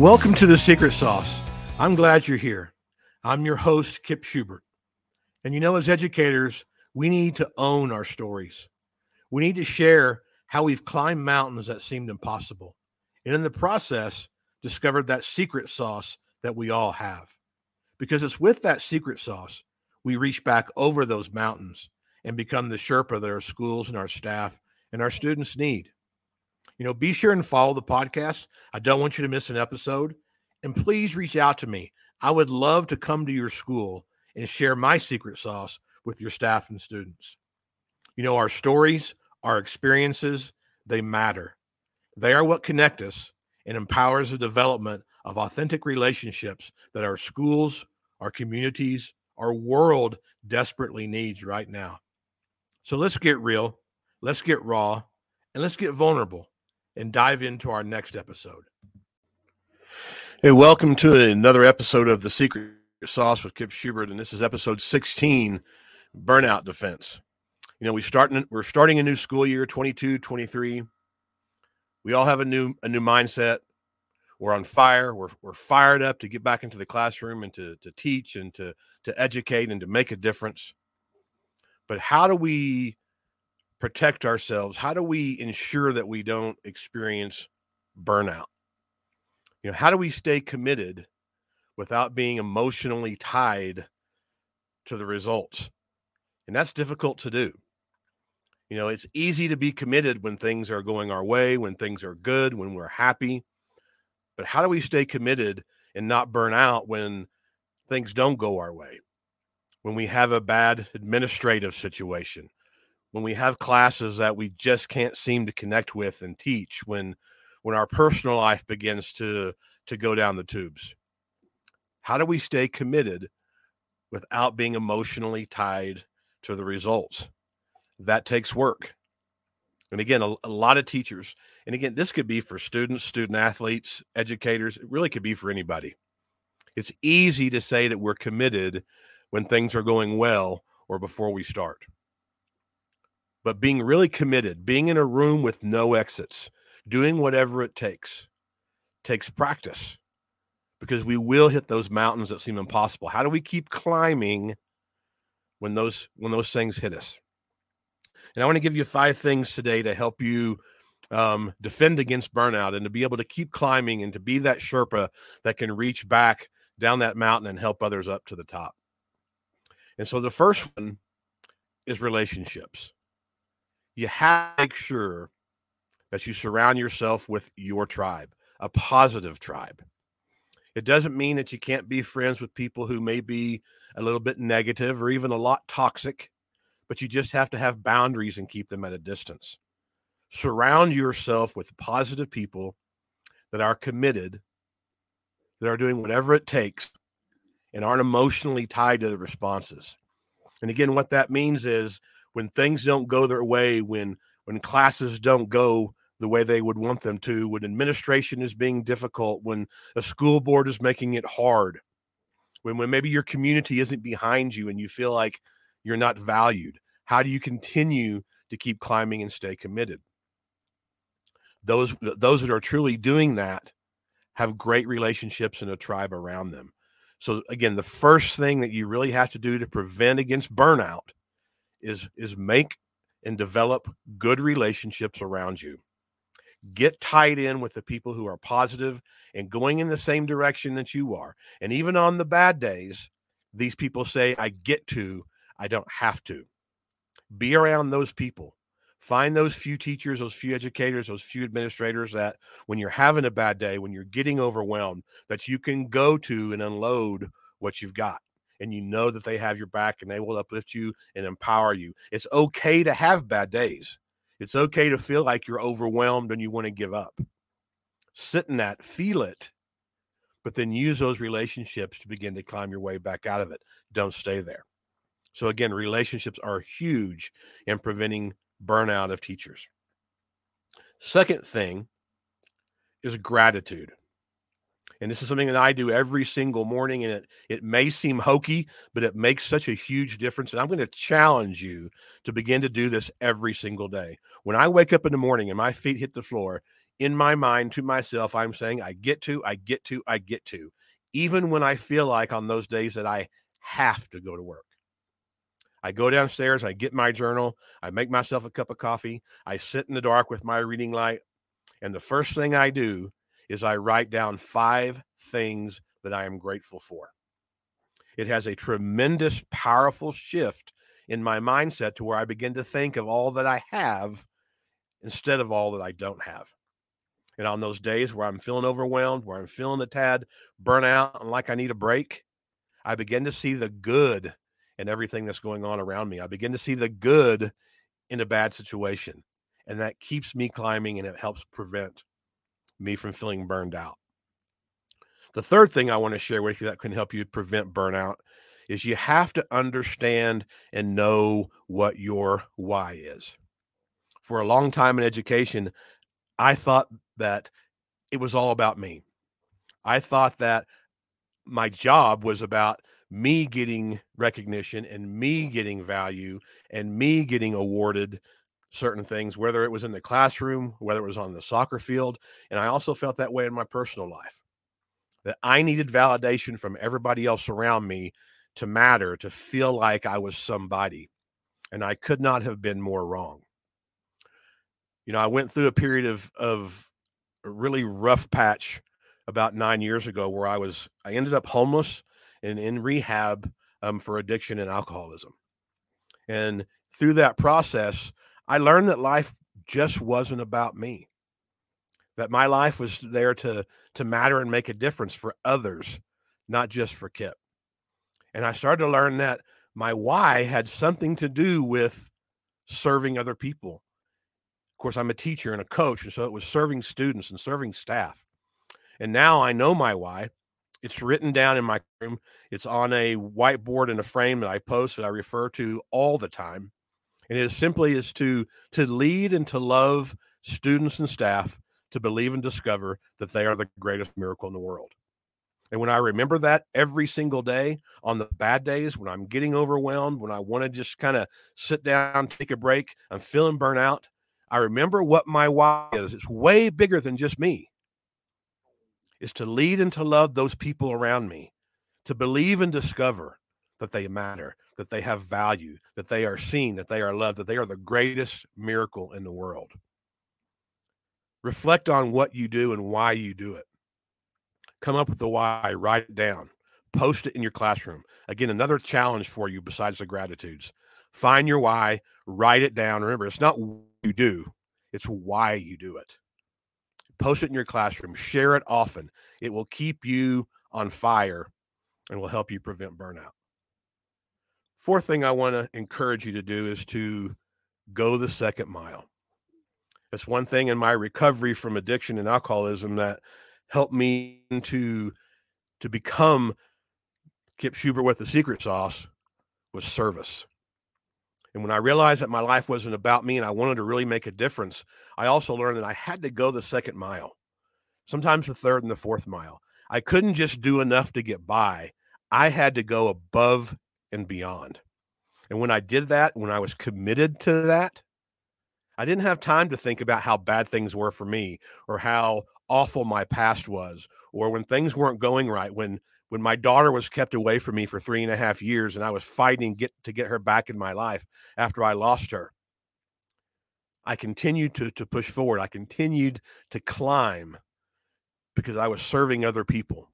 Welcome to the Secret Sauce. I'm glad you're here. I'm your host, Kip Schubert. And you know, as educators, we need to own our stories. We need to share how we've climbed mountains that seemed impossible. And in the process, discovered that secret sauce that we all have. Because it's with that secret sauce we reach back over those mountains and become the Sherpa that our schools and our staff and our students need. You know, be sure and follow the podcast. I don't want you to miss an episode. And please reach out to me. I would love to come to your school and share my secret sauce with your staff and students. You know, our stories, our experiences, they matter. They are what connect us and empowers the development of authentic relationships that our schools, our communities, our world desperately needs right now. So let's get real, let's get raw, and let's get vulnerable and dive into our next episode. Hey, welcome to another episode of The Secret Sauce with Kip Schubert, and this is episode 16 Burnout Defense. You know, we starting we're starting a new school year 22 23. We all have a new a new mindset. We're on fire. We're, we're fired up to get back into the classroom and to, to teach and to, to educate and to make a difference. But how do we protect ourselves? How do we ensure that we don't experience burnout? You know, how do we stay committed without being emotionally tied to the results? And that's difficult to do. You know, it's easy to be committed when things are going our way, when things are good, when we're happy. But how do we stay committed and not burn out when things don't go our way? When we have a bad administrative situation, when we have classes that we just can't seem to connect with and teach, when when our personal life begins to to go down the tubes. How do we stay committed without being emotionally tied to the results? That takes work. And again, a, a, lot of teachers, and again, this could be for students, student athletes, educators, it really could be for anybody. It's easy to say that we're committed when things are going well or before we start. But being really committed, being in a room with no exits, doing whatever it takes, takes practice because we will hit those mountains that seem impossible. How do we keep climbing when those when those things hit us? And I want to give you five things today to help you um, defend against burnout and to be able to keep climbing and to be that Sherpa that can reach back down that mountain and help others up to the top. And so the first one is relationships. You have to make sure that you surround yourself with your tribe, a positive tribe. It doesn't mean that you can't be friends with people who may be a little bit negative or even a lot toxic but you just have to have boundaries and keep them at a distance. Surround yourself with positive people that are committed, that are doing whatever it takes, and aren't emotionally tied to the responses. And again, what that means is when things don't go their way, when when classes don't go the way they would want them to, when administration is being difficult, when a school board is making it hard, when, when maybe your community isn't behind you and you feel like you're not valued. How do you continue to keep climbing and stay committed? Those those that are truly doing that have great relationships and a tribe around them. So again, the first thing that you really have to do to prevent against burnout is is make and develop good relationships around you. Get tied in with the people who are positive and going in the same direction that you are. And even on the bad days, these people say, I get to I don't have to. Be around those people. Find those few teachers, those few educators, those few administrators that when you're having a bad day, when you're getting overwhelmed, that you can go to and unload what you've got. And you know that they have your back and they will uplift you and empower you. It's okay to have bad days. It's okay to feel like you're overwhelmed and you want to give up. Sit in that, feel it, but then use those relationships to begin to climb your way back out of it. Don't stay there. So, again, relationships are huge in preventing burnout of teachers. Second thing is gratitude. And this is something that I do every single morning. And it, it may seem hokey, but it makes such a huge difference. And I'm going to challenge you to begin to do this every single day. When I wake up in the morning and my feet hit the floor, in my mind to myself, I'm saying, I get to, I get to, I get to, even when I feel like on those days that I have to go to work. I go downstairs, I get my journal, I make myself a cup of coffee, I sit in the dark with my reading light, and the first thing I do is I write down five things that I am grateful for. It has a tremendous, powerful shift in my mindset to where I begin to think of all that I have instead of all that I don't have. And on those days where I'm feeling overwhelmed, where I'm feeling a tad burnout and like I need a break, I begin to see the good in everything that's going on around me. I begin to see the good in a bad situation. And that keeps me climbing and it helps prevent me from feeling burned out. The third thing I want to share with you that can help you prevent burnout is you have to understand and know what your why is. For a long time in education, I thought that it was all about me. I thought that my job was about me getting recognition and me getting value and me getting awarded certain things, whether it was in the classroom, whether it was on the soccer field. And I also felt that way in my personal life that I needed validation from everybody else around me to matter, to feel like I was somebody. And I could not have been more wrong. You know, I went through a period of, of a really rough patch about nine years ago where I was, I ended up homeless and in rehab um, for addiction and alcoholism. And through that process, I learned that life just wasn't about me. That my life was there to to matter and make a difference for others, not just for Kip. And I started to learn that my why had something to do with serving other people. Of course, I'm a teacher and a coach, and so it was serving students and serving staff. And now I know my why. It's written down in my room. It's on a whiteboard in a frame that I post that I refer to all the time and it simply is to to lead and to love students and staff to believe and discover that they are the greatest miracle in the world. And when I remember that every single day on the bad days, when I'm getting overwhelmed, when I want to just kind of sit down, take a break, I'm feeling burnout, I remember what my why is. It's way bigger than just me. Is to lead and to love those people around me, to believe and discover that they matter, that they have value, that they are seen, that they are loved, that they are the greatest miracle in the world. Reflect on what you do and why you do it. Come up with the why, write it down, post it in your classroom. Again, another challenge for you besides the gratitudes. Find your why, write it down. Remember, it's not what you do, it's why you do it. Post it in your classroom, share it often. It will keep you on fire and will help you prevent burnout. Fourth thing I want to encourage you to do is to go the second mile. That's one thing in my recovery from addiction and alcoholism that helped me to to become Kip Schubert with the secret sauce was service. And when I realized that my life wasn't about me and I wanted to really make a difference, I also learned that I had to go the second mile, sometimes the third and the fourth mile. I couldn't just do enough to get by. I had to go above and beyond. And when I did that, when I was committed to that, I didn't have time to think about how bad things were for me or how awful my past was or when things weren't going right when when my daughter was kept away from me for three and a half years and i was fighting get to get her back in my life after i lost her. I continued to to push forward. I continued to climb because i was serving other people.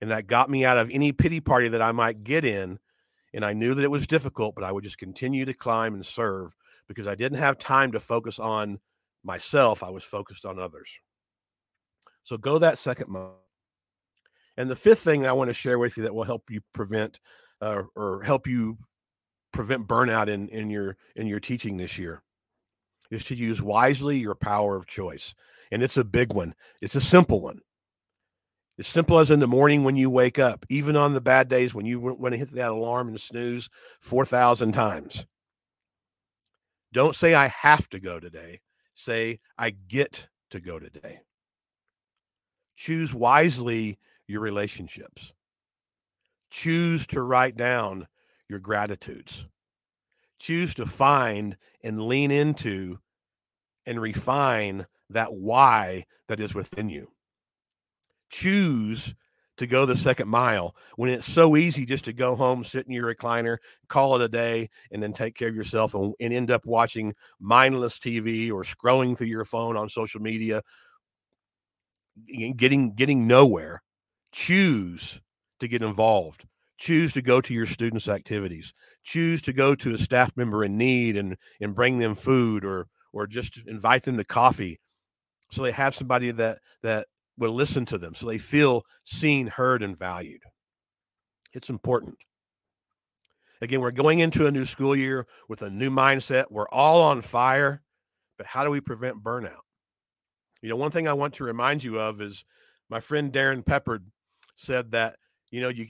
And that got me out of any pity party that i might get in and I knew that it was difficult, but I would just continue to climb and serve because I didn't have time to focus on myself. I was focused on others. So go that second mile. And the fifth thing I want to share with you that will help you prevent uh, or help you prevent burnout in, in your in your teaching this year is to use wisely your power of choice. And it's a big one. It's a simple one. As simple as in the morning when you wake up, even on the bad days when you want to hit that alarm and snooze 4,000 times. Don't say, I have to go today. Say, I get to go today. Choose wisely your relationships. Choose to write down your gratitudes. Choose to find and lean into and refine that why that is within you. Choose to go the second mile when it's so easy just to go home, sit in your recliner, call it a day, and then take care of yourself and, and end up watching mindless TV or scrolling through your phone on social media, getting getting nowhere. Choose to get involved. Choose to go to your students' activities. Choose to go to a staff member in need and and bring them food or or just invite them to coffee so they have somebody that that will listen to them so they feel seen, heard, and valued. It's important. Again, we're going into a new school year with a new mindset. We're all on fire, but how do we prevent burnout? You know, one thing I want to remind you of is my friend Darrin Peppard said that, you know, you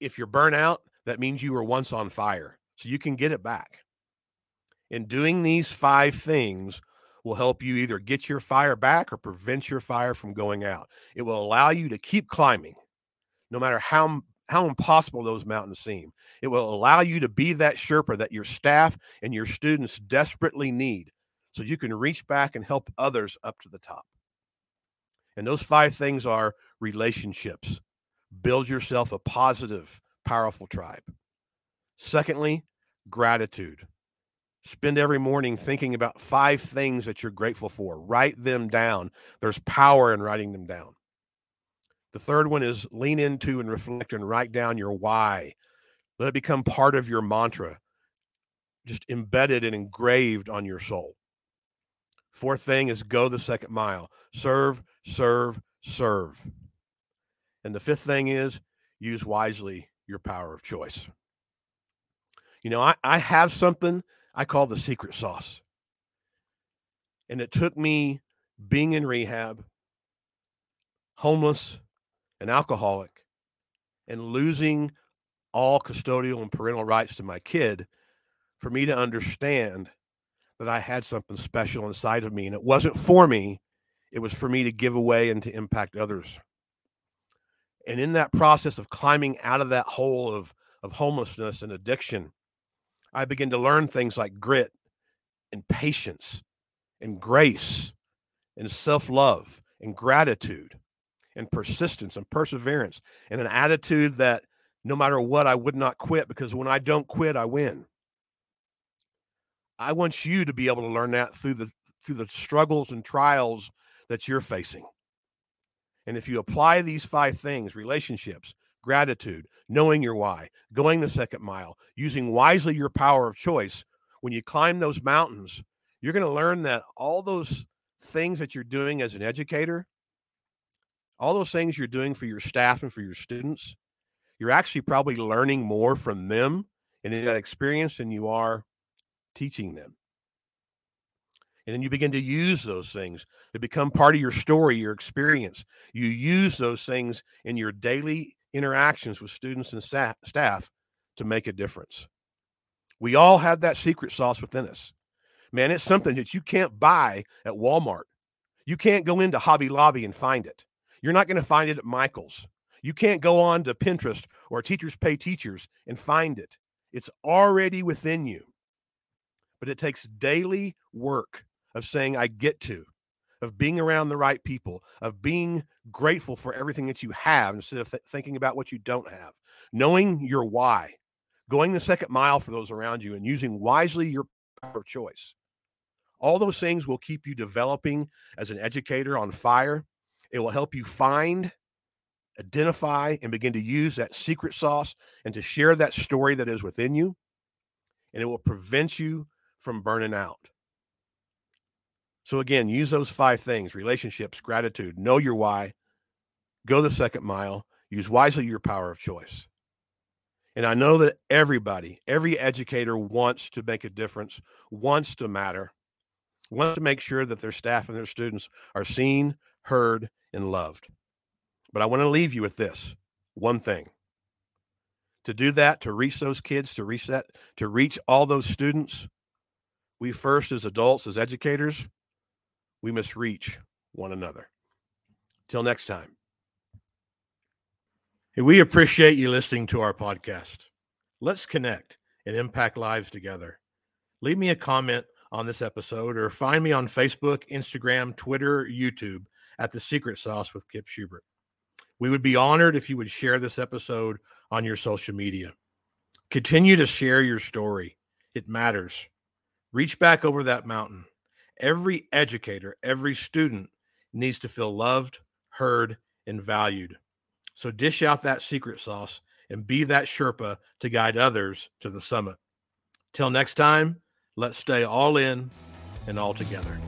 if you're burnout, that means you were once on fire. So you can get it back. In doing these five things will help you either get your fire back or prevent your fire from going out. It will allow you to keep climbing no matter how how impossible those mountains seem. It will allow you to be that Sherpa that your staff and your students desperately need so you can reach back and help others up to the top. And those five things are relationships. Build yourself a positive, powerful tribe. Secondly, gratitude. Spend every morning thinking about five things that you're grateful for. Write them down. There's power in writing them down. The third one is lean into and reflect and write down your why. Let it become part of your mantra, just embedded and engraved on your soul. Fourth thing is go the second mile. Serve, serve, serve. And the fifth thing is use wisely your power of choice. You know, I, I have something I call the secret sauce. And it took me being in rehab, homeless, and alcoholic, and losing all custodial and parental rights to my kid for me to understand that I had something special inside of me. And it wasn't for me, it was for me to give away and to impact others. And in that process of climbing out of that hole of, of homelessness and addiction, I begin to learn things like grit and patience and grace and self love and gratitude and persistence and perseverance and an attitude that no matter what, I would not quit because when I don't quit, I win. I want you to be able to learn that through the through the struggles and trials that you're facing. And if you apply these five things, relationships, gratitude, knowing your why, going the second mile, using wisely your power of choice. When you climb those mountains, you're going to learn that all those things that you're doing as an educator, all those things you're doing for your staff and for your students, you're actually probably learning more from them and in that experience than you are teaching them. And then you begin to use those things. They become part of your story, your experience. You use those things in your daily interactions with students and staff to make a difference. We all have that secret sauce within us. Man, it's something that you can't buy at Walmart. You can't go into Hobby Lobby and find it. You're not going to find it at Michael's. You can't go on to Pinterest or Teachers Pay Teachers and find it. It's already within you. But it takes daily work of saying, I get to, of being around the right people, of being grateful for everything that you have instead of th- thinking about what you don't have, knowing your why, going the second mile for those around you, and using wisely your power of choice. All those things will keep you developing as an educator on fire. It will help you find, identify, and begin to use that secret sauce and to share that story that is within you. And it will prevent you from burning out. So again, use those five things relationships, gratitude, know your why, go the second mile, use wisely your power of choice. And I know that everybody, every educator wants to make a difference, wants to matter, wants to make sure that their staff and their students are seen, heard, and loved. But I want to leave you with this one thing. To do that, to reach those kids, to reach that, to reach all those students, we first, as adults, as educators, we must reach one another. Till next time. Hey, we appreciate you listening to our podcast. Let's connect and impact lives together. Leave me a comment on this episode or find me on Facebook, Instagram, Twitter, YouTube at The Secret Sauce with Kip Schubert. We would be honored if you would share this episode on your social media. Continue to share your story, it matters. Reach back over that mountain. Every educator, every student needs to feel loved, heard, and valued. So dish out that secret sauce and be that Sherpa to guide others to the summit. Till next time, let's stay all in and all together.